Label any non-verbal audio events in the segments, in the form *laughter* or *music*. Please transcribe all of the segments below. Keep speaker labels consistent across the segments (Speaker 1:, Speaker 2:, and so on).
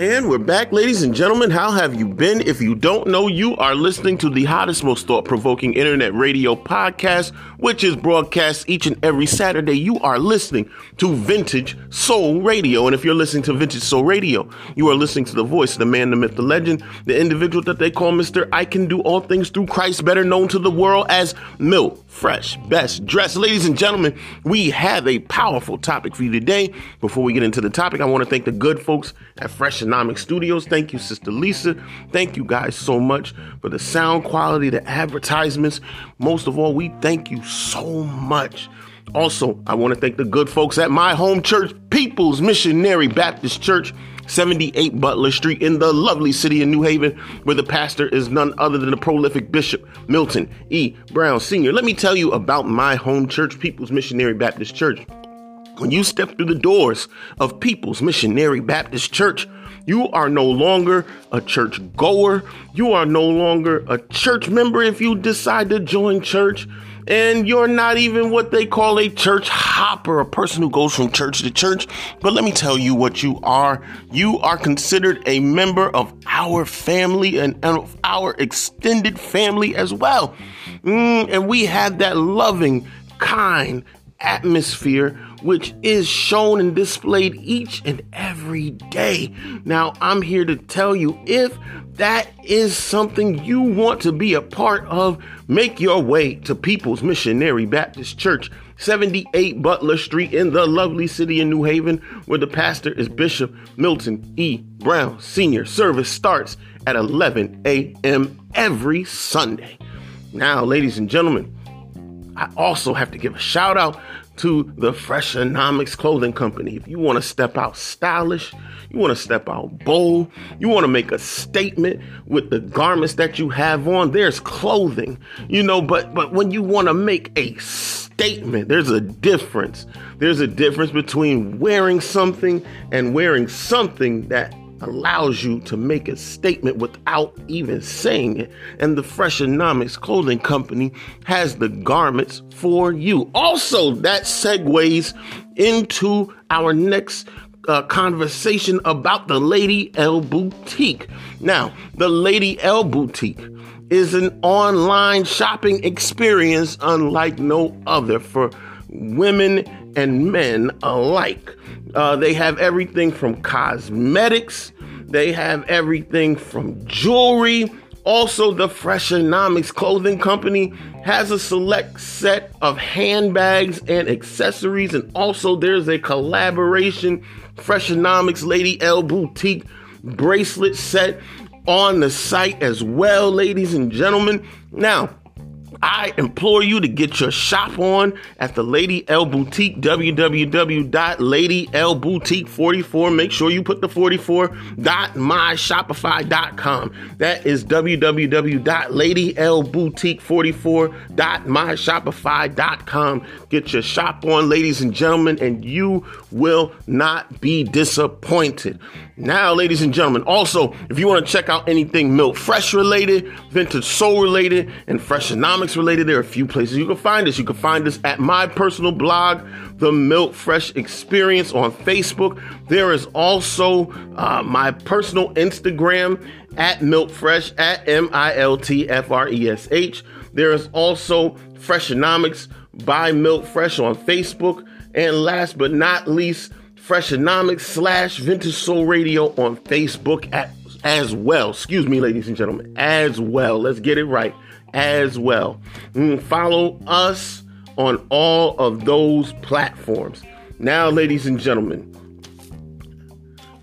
Speaker 1: And we're back, ladies and gentlemen. How have you been? If you don't know, you are listening to the hottest, most thought provoking internet radio podcast, which is broadcast each and every Saturday. You are listening to Vintage Soul Radio. And if you're listening to Vintage Soul Radio, you are listening to the voice the man, the myth, the legend, the individual that they call Mr. I Can Do All Things Through Christ, better known to the world as Milt Fresh Best Dressed. Ladies and gentlemen, we have a powerful topic for you today. Before we get into the topic, I want to thank the good folks at Fresh Studios. Thank you, Sister Lisa. Thank you guys so much for the sound quality, the advertisements. Most of all, we thank you so much. Also, I want to thank the good folks at my home church, People's Missionary Baptist Church. 78 Butler Street in the lovely city of New Haven, where the pastor is none other than the prolific Bishop Milton E. Brown Sr. Let me tell you about my home church, People's Missionary Baptist Church. When you step through the doors of People's Missionary Baptist Church, you are no longer a church goer. You are no longer a church member if you decide to join church. And you're not even what they call a church hopper, a person who goes from church to church. But let me tell you what you are. You are considered a member of our family and, our extended family as well. Mm, and we have that loving, kind atmosphere which is shown and displayed each and every day. Now, I'm here to tell you if that is something you want to be a part of, make your way to People's Missionary Baptist Church. 78 Butler Street in the lovely city of New Haven, where the pastor is Bishop Milton E. Brown Sr. Service starts at 11 a.m. every Sunday. Now, ladies and gentlemen, I also have to give a shout out to the Freshonomics Clothing Company. If you want to step out stylish, you want to step out bold, you want to make a statement with the garments that you have on, there's clothing, you know, but but when you want to make a statement, there's a difference. There's a difference between wearing something and wearing something that allows you to make a statement without even saying it. And the Freshonomics clothing company has the garments for you. Also, that segues into our next uh, conversation about the Lady L Boutique. Now, the Lady L Boutique is an online shopping experience unlike no other for women and men alike. Uh, they have everything from cosmetics, they have everything from jewelry. Also, the Freshonomics clothing company has a select set of handbags and accessories, and also there's a collaboration Freshonomics Lady L Boutique bracelet set on the site as well, ladies and gentlemen. Now, I implore you to get your shop on at the Lady L Boutique, www.ladylboutique44. Make sure you put the 44.myshopify.com. That is www.ladylboutique44.myshopify.com. Get your shop on, ladies and gentlemen, and you will not be disappointed. Now, ladies and gentlemen, also, if you want to check out anything Milt Fresh related, Vintage Soul related, and Freshonomics related, there are a few places you can find us. You can find us at my personal blog, The Milt Fresh Experience on Facebook. There is also uh, my personal Instagram at Milt Fresh, at M I L T F R E S H. There is also Freshonomics by Milt Fresh on Facebook. And last but not least, Freshonomics slash Vintage Soul Radio on Facebook at, as well. Excuse me, ladies and gentlemen, as well. Let's get it right. As well. Follow us on all of those platforms. Now, ladies and gentlemen,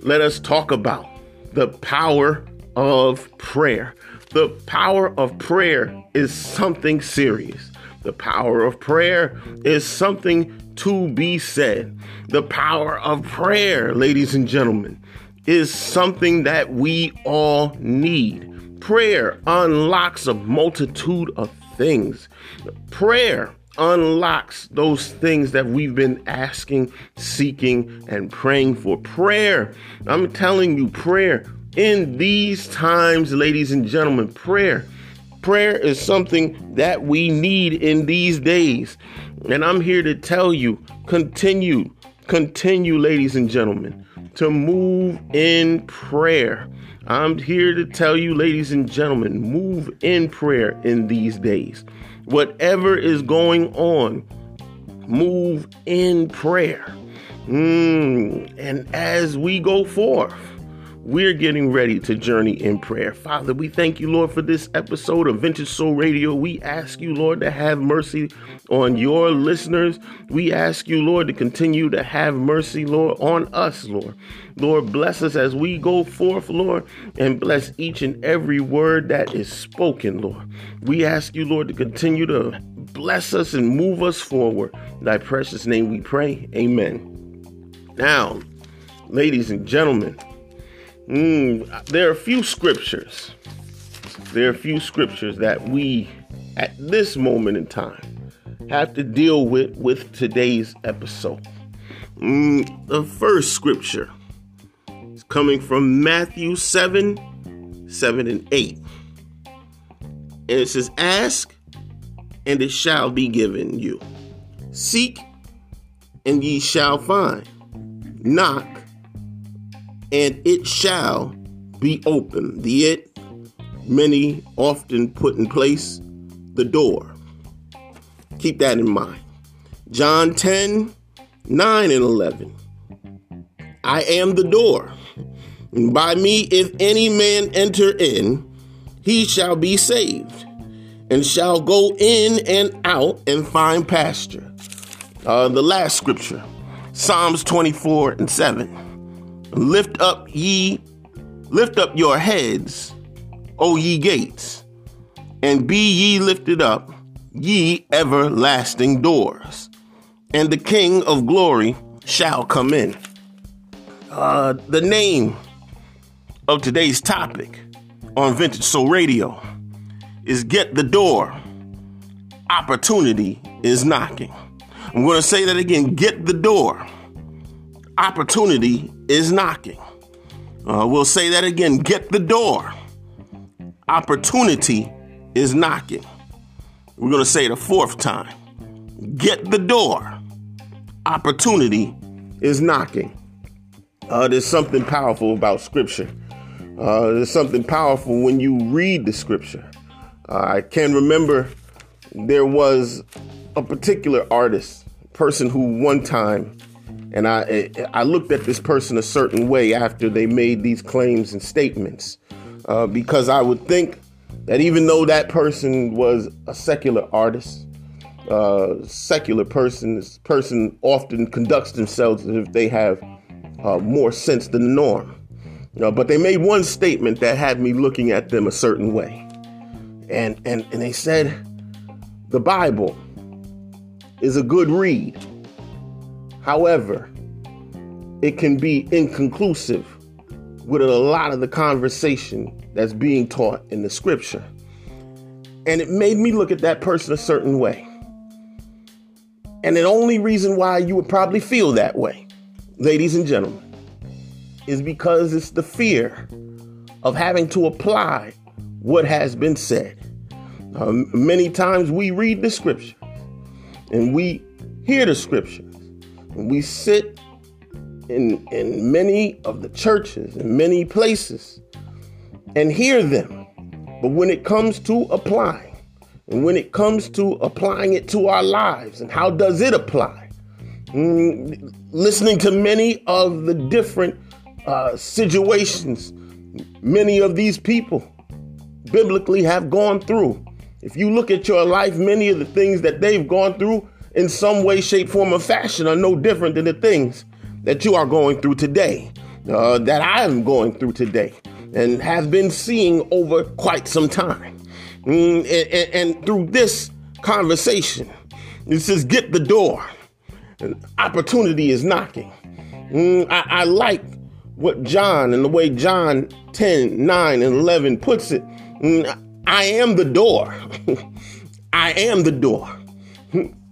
Speaker 1: let us talk about the power of prayer. The power of prayer is something serious. The power of prayer is something to be said. The power of prayer, ladies and gentlemen, is something that we all need. Prayer unlocks a multitude of things. Prayer unlocks those things that we've been asking, seeking, and praying for. Prayer, I'm telling you, prayer in these times, ladies and gentlemen, prayer Prayer is something that we need in these days. And I'm here to tell you continue, continue, ladies and gentlemen, to move in prayer. I'm here to tell you, ladies and gentlemen, move in prayer in these days. Whatever is going on, move in prayer. Mm, and as we go forth, we're getting ready to journey in prayer. Father, we thank you, Lord, for this episode of Vintage Soul Radio. We ask you, Lord, to have mercy on your listeners. We ask you, Lord, to continue to have mercy, Lord, on us, Lord. Lord, bless us as we go forth, Lord, and bless each and every word that is spoken, Lord. We ask you, Lord, to continue to bless us and move us forward. In thy precious name we pray. Amen. Now, ladies and gentlemen, mm, there are a few scriptures. There are a few scriptures that we, at this moment in time, have to deal with with today's episode. Mm, the first scripture is coming from Matthew 7 7 and 8. And it says, Ask, and it shall be given you. Seek, and ye shall find knock, and it shall be open. The it, many often put in place, the door. Keep that in mind. John 10, 9 and 11. I am the door. And by me, if any man enter in, he shall be saved, and shall go in and out and find pasture. Uh, the last scripture, Psalms 24 and 7. Lift up ye, lift up your heads, O ye gates, and be ye lifted up, ye everlasting doors, and the King of glory shall come in. Uh, the name of today's topic on Vintage Soul Radio is Get the Door. Opportunity is knocking. I'm going to say that again get the door. Opportunity is knocking. Uh, we'll say that again get the door. Opportunity is knocking. We're going to say it a fourth time. Get the door. Opportunity is knocking. Uh, there's something powerful about Scripture. Uh, there's something powerful when you read the Scripture. Uh, I can remember there was a particular artist person who one time, and I I looked at this person a certain way after they made these claims and statements, uh, because I would think that even though that person was a secular artist, uh, secular person, this person often conducts themselves as if they have uh, more sense than the norm. Uh, but they made one statement that had me looking at them a certain way. And, and, and they said, the Bible is a good read. However, it can be inconclusive with a lot of the conversation that's being taught in the scripture. And it made me look at that person a certain way. And the only reason why you would probably feel that way, ladies and gentlemen, is because it's the fear of having to apply what has been said. Um, many times we read the scripture and we hear the scriptures and we sit in in many of the churches in many places and hear them. But when it comes to applying and when it comes to applying it to our lives and how does it apply? Mm, listening to many of the different uh, situations many of these people biblically have gone through. If you look at your life, many of the things that they've gone through in some way, shape, form, or fashion are no different than the things that you are going through today, uh, that I am going through today, and have been seeing over quite some time. Mm, and, and, through this conversation, it says, Get the door. Opportunity is knocking. Mm, I, I like what John and the way John 10, 9, and 11 puts it. Mm, I am the door. *laughs* I am the door.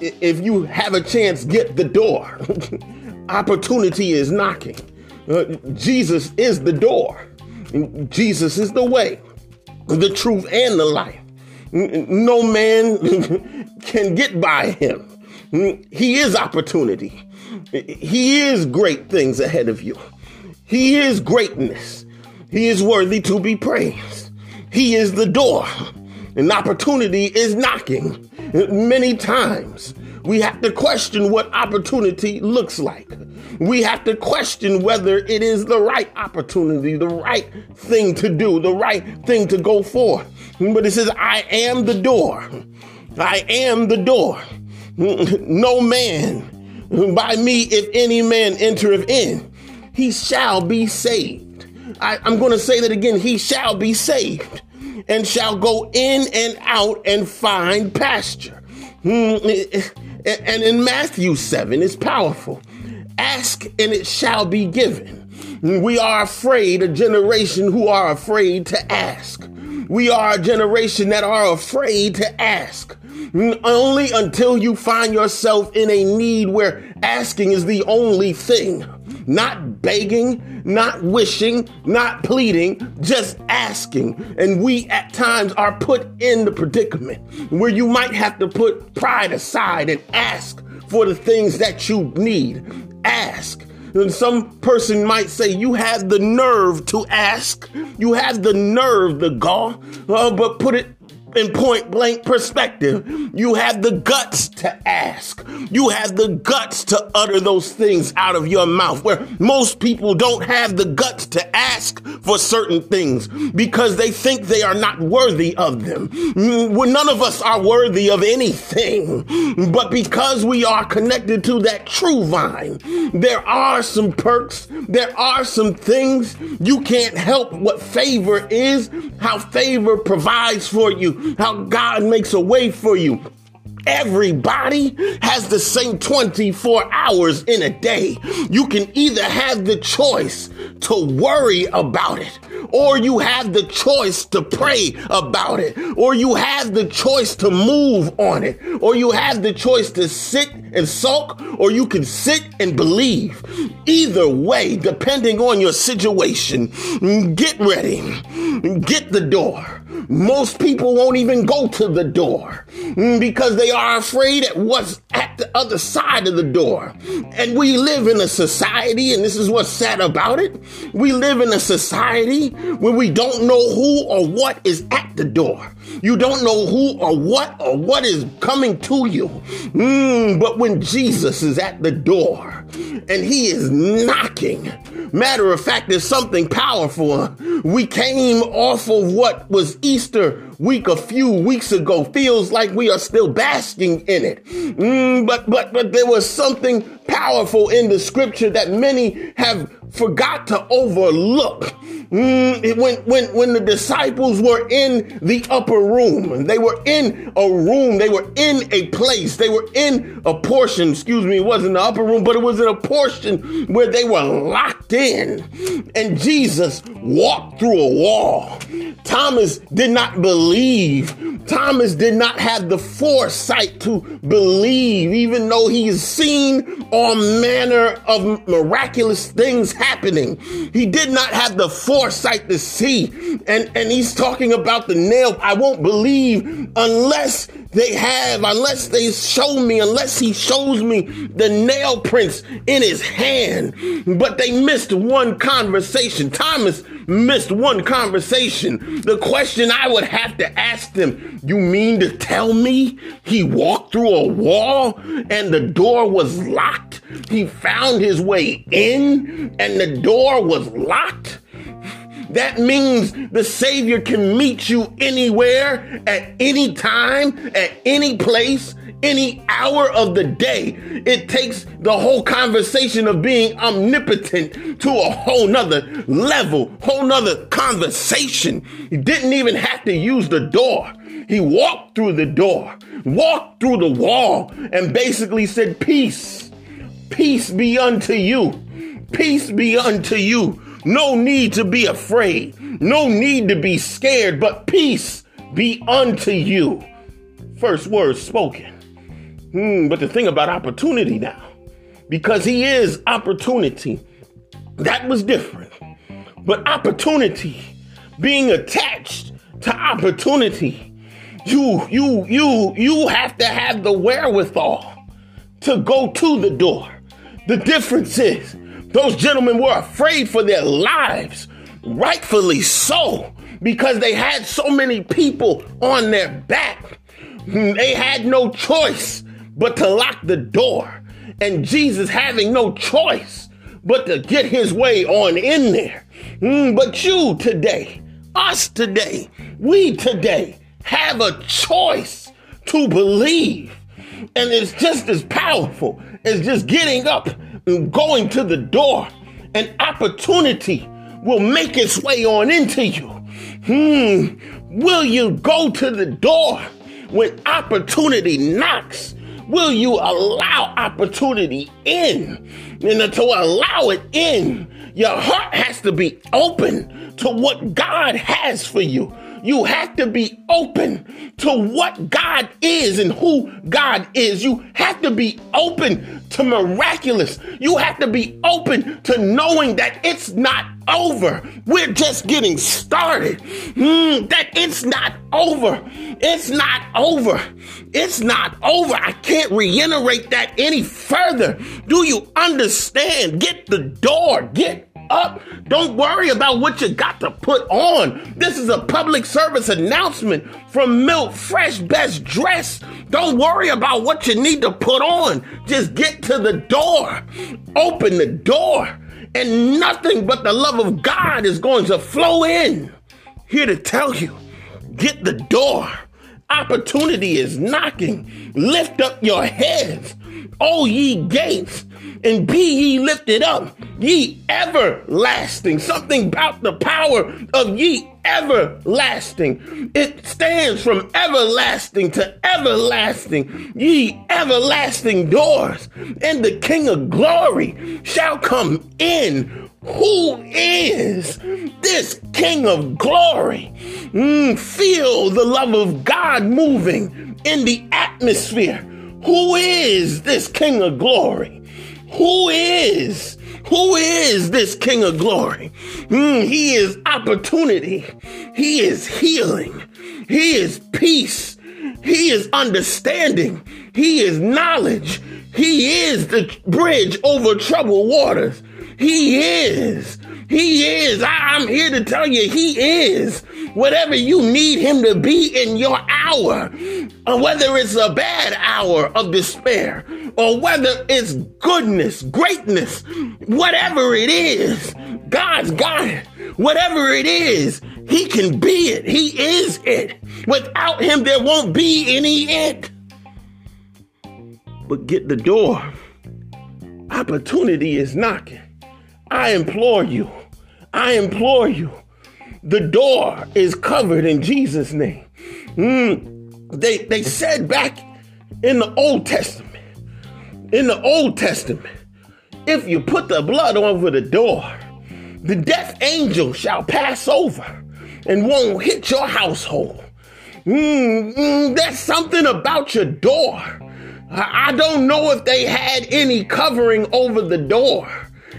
Speaker 1: If you have a chance, get the door. *laughs* Opportunity is knocking. Uh, Jesus is the door. Jesus is the way, the truth, and the life. No man *laughs* can get by him. He is opportunity. He is great things ahead of you. He is greatness. He is worthy to be praised. He is the door. An opportunity is knocking many times. We have to question what opportunity looks like. We have to question whether it is the right opportunity, the right thing to do, the right thing to go for. But it says, I am the door. I am the door. No man by me, if any man entereth in, he shall be saved. I, I'm going to say that again. He shall be saved and shall go in and out and find pasture. Hmm, and in Matthew 7, it's powerful. Ask and it shall be given. We are afraid, a generation who are afraid to ask. We are a generation that are afraid to ask. Only until you find yourself in a need where asking is the only thing. Not begging, not wishing, not pleading, just asking. And we at times are put in the predicament where you might have to put pride aside and ask for the things that you need. Ask. And some person might say, You have the nerve to ask. You have the nerve, the gall, uh, but put it in point blank perspective. You have the guts to ask. You have the guts to utter those things out of your mouth, where most people don't have the guts to ask for certain things because they think they are not worthy of them. None of us are worthy of anything, but because we are connected to that true vine, there are some perks, there are some things you can't help what favor is, how favor provides for you, how God makes a way for you. Everybody has the same 24 hours in a day. You can either have the choice to worry about it, or you have the choice to pray about it, or you have the choice to move on it, or you have the choice to sit and sulk, or you can sit and believe. Either way, depending on your situation, get ready, get the door. Most people won't even go to the door because they are afraid at what's at the other side of the door. And we live in a society, and this is what's sad about it. We live in a society where we don't know who or what is at the door. You don't know who or what or what is coming to you. Mm, but when Jesus is at the door and he is knocking, matter of fact, there's something powerful. We came off of what was Easter week a few weeks ago. Feels like we are still basking in it. Mm, but but but there was something powerful in the scripture that many have forgot to overlook. Mm, when, when, when the disciples were in the upper room, they were in a room, they were in a place, they were in a portion, excuse me, it wasn't the upper room, but it was in a portion where they were locked in. And Jesus walked through a wall. Thomas did not believe. Thomas did not have the foresight to believe, even though he's seen all manner of miraculous things happening. He did not have the foresight to see. And, and he's talking about the nail. I won't believe unless they have, unless they show me, unless he shows me the nail prints in his hand. But they missed one conversation. Thomas missed one conversation. The question I would have to ask them, you mean to tell me he walked through a wall and the door was locked? He found his way in and the door was locked? That means the Savior can meet you anywhere, at any time, at any place, any hour of the day. It takes the whole conversation of being omnipotent to a whole nother level, whole nother conversation. He didn't even have to use the door. He walked through the door, walked through the wall, and basically said, Peace, peace be unto you, peace be unto you. No need to be afraid. No need to be scared, but peace be unto you. First words spoken. Hmm, but the thing about opportunity now, because he is opportunity, that was different. But opportunity, being attached to opportunity, you, you, you, you have to have the wherewithal to go to the door. The difference is Those gentlemen were afraid for their lives, rightfully so, because they had so many people on their back. They had no choice but to lock the door. And Jesus having no choice but to get his way on in there. Mm, but you today, us today, we today have a choice to believe. And it's just as powerful as just getting up going to the door. An opportunity will make its way on into you. Hmm, will you go to the door when opportunity knocks? Will you allow opportunity in? And to allow it in, your heart has to be open to what God has for you. You have to be open to what God is and who God is. You have to be open to miraculous. You have to be open to knowing that it's not over. We're just getting started. Mm, that it's not over. It's not over. It's not over. I can't reiterate that any further. Do you understand? Get the door. Get up. Don't worry about what you got to put on. This is a public service announcement from Milt Fresh Best Dress. Don't worry about what you need to put on. Just get to the door. Open the door. And nothing but the love of God is going to flow in. Here to tell you get the door. Opportunity is knocking. Lift up your heads, O ye gates, and be ye lifted up, ye everlasting. Something about the power of ye everlasting. It stands from everlasting to everlasting, ye everlasting doors, and the King of glory shall come in. Who is this King of glory? Mm, feel the love of God moving in the atmosphere. Who is this King of glory? Who is? Who is this King of glory? Mm, he is opportunity. He is healing. He is peace. He is understanding. He is knowledge. He is the bridge over troubled waters. He is. He is. I, am here to tell you, He is. Whatever you need Him to be in your hour, or whether it's a bad hour of despair, or whether it's goodness, greatness, whatever it is, God's got it. Whatever it is, He can be it. He is it. Without Him, there won't be any it. But get the door. Opportunity is knocking. I implore you, I implore you. The door is covered in Jesus' name. Mm, they, they said back in the Old Testament, in the Old Testament, if you put the blood over the door, the death angel shall pass over and won't hit your household. Mm, mm, something about your door. I, I don't know if they had any covering over the door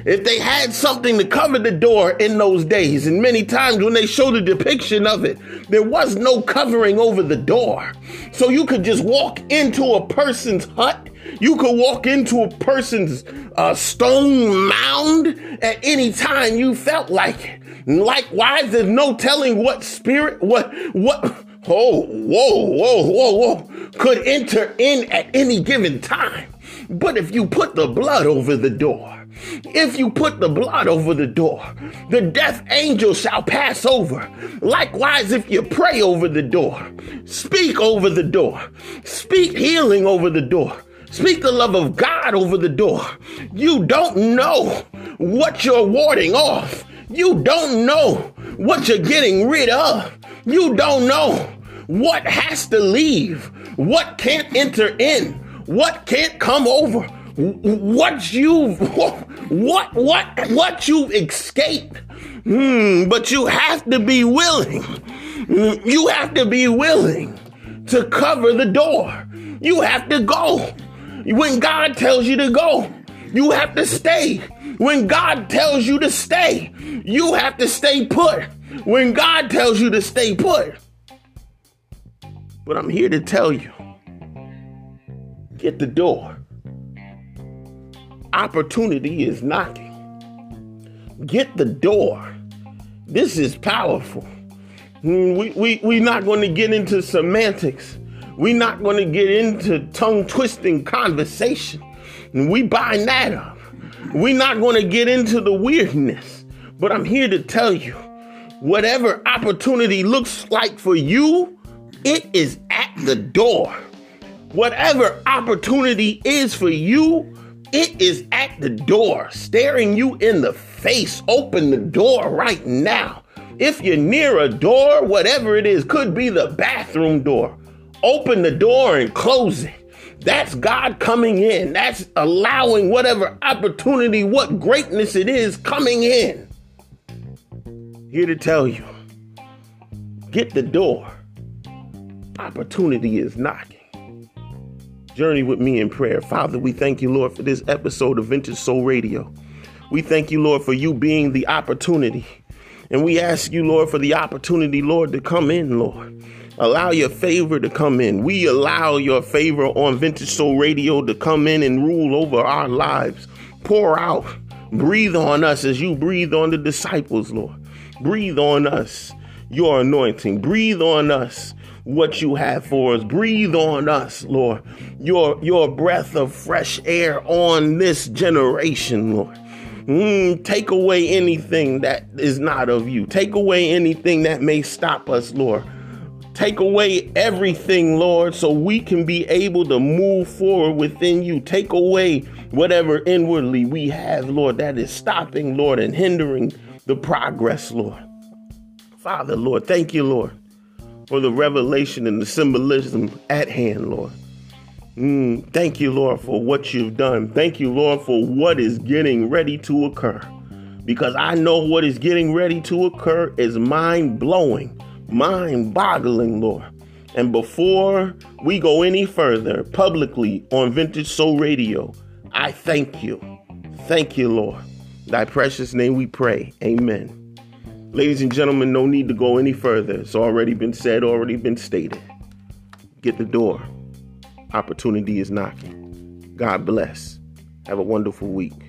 Speaker 1: if they had something to cover the door in those days, and many times when they showed a depiction of it, there was no covering over the door. So you could just walk into a person's hut. You could walk into a person's uh, stone mound at any time you felt like it. Likewise, there's no telling what spirit, what, what, oh, whoa, whoa, whoa, whoa, could enter in at any given time. But if you put the blood over the door, if you put the blood over the door, the death angel shall pass over. Likewise, if you pray over the door, speak over the door, speak healing over the door, speak the love of God over the door. You don't know what you're warding off. You don't know what you're getting rid of. You don't know what has to leave, what can't enter in, what can't come over what you what what what you escape? Mm, but you have to be willing. You have to be willing to cover the door. You have to go. When god tells you to go you have to stay. When god tells you to stay you have to stay put. When god tells you to stay put but i'm here to tell you get the door opportunity is knocking. Get the door. This is powerful. Mm, we, we, we're not going to get into semantics. We're not going to get into tongue twisting conversation. We bind that up. We're not going to get into the weirdness. But I'm here to tell you whatever opportunity looks like for you, it is at the door. Whatever opportunity is for you, it is at the door, staring you in the face. Open the door right now. If you're near a door, whatever it is, could be the bathroom door. Open the door and close it. That's God coming in. That's allowing whatever opportunity, what greatness it is coming in. Here to tell you get the door. Opportunity is knocking. Journey with me in prayer. Father, we thank you, Lord, for this episode of Vintage Soul Radio. We thank you, Lord, for you being the opportunity. And we ask you, Lord, for the opportunity, Lord, to come in, Lord. Allow your favor to come in. We allow your favor on Vintage Soul Radio to come in and rule over our lives. Pour out, breathe on us as you breathe on the disciples, Lord. Breathe on us your anointing. Breathe on us what you have for us. Breathe on us, Lord, your, your breath of fresh air on this generation, Lord. Mm, take away anything that is not of you. Take away anything that may stop us, Lord. Take away everything, Lord, so we can be able to move forward within you. Take away whatever inwardly we have, Lord, that is stopping, Lord, and hindering the progress, Lord. Father, Lord, thank you, Lord for the revelation and the symbolism at hand, Lord. Mm, thank you, Lord, for what you've done. Thank you, Lord, for what is getting ready to occur. Because I know what is getting ready to occur is mind blowing, mind boggling, Lord. And before we go any further publicly on Vintage Soul Radio, I thank you. Thank you, Lord. Thy precious name we pray. Amen. Ladies and gentlemen, no need to go any further. It's already been said, already been stated. Get the door. Opportunity is knocking. God bless. Have a wonderful week.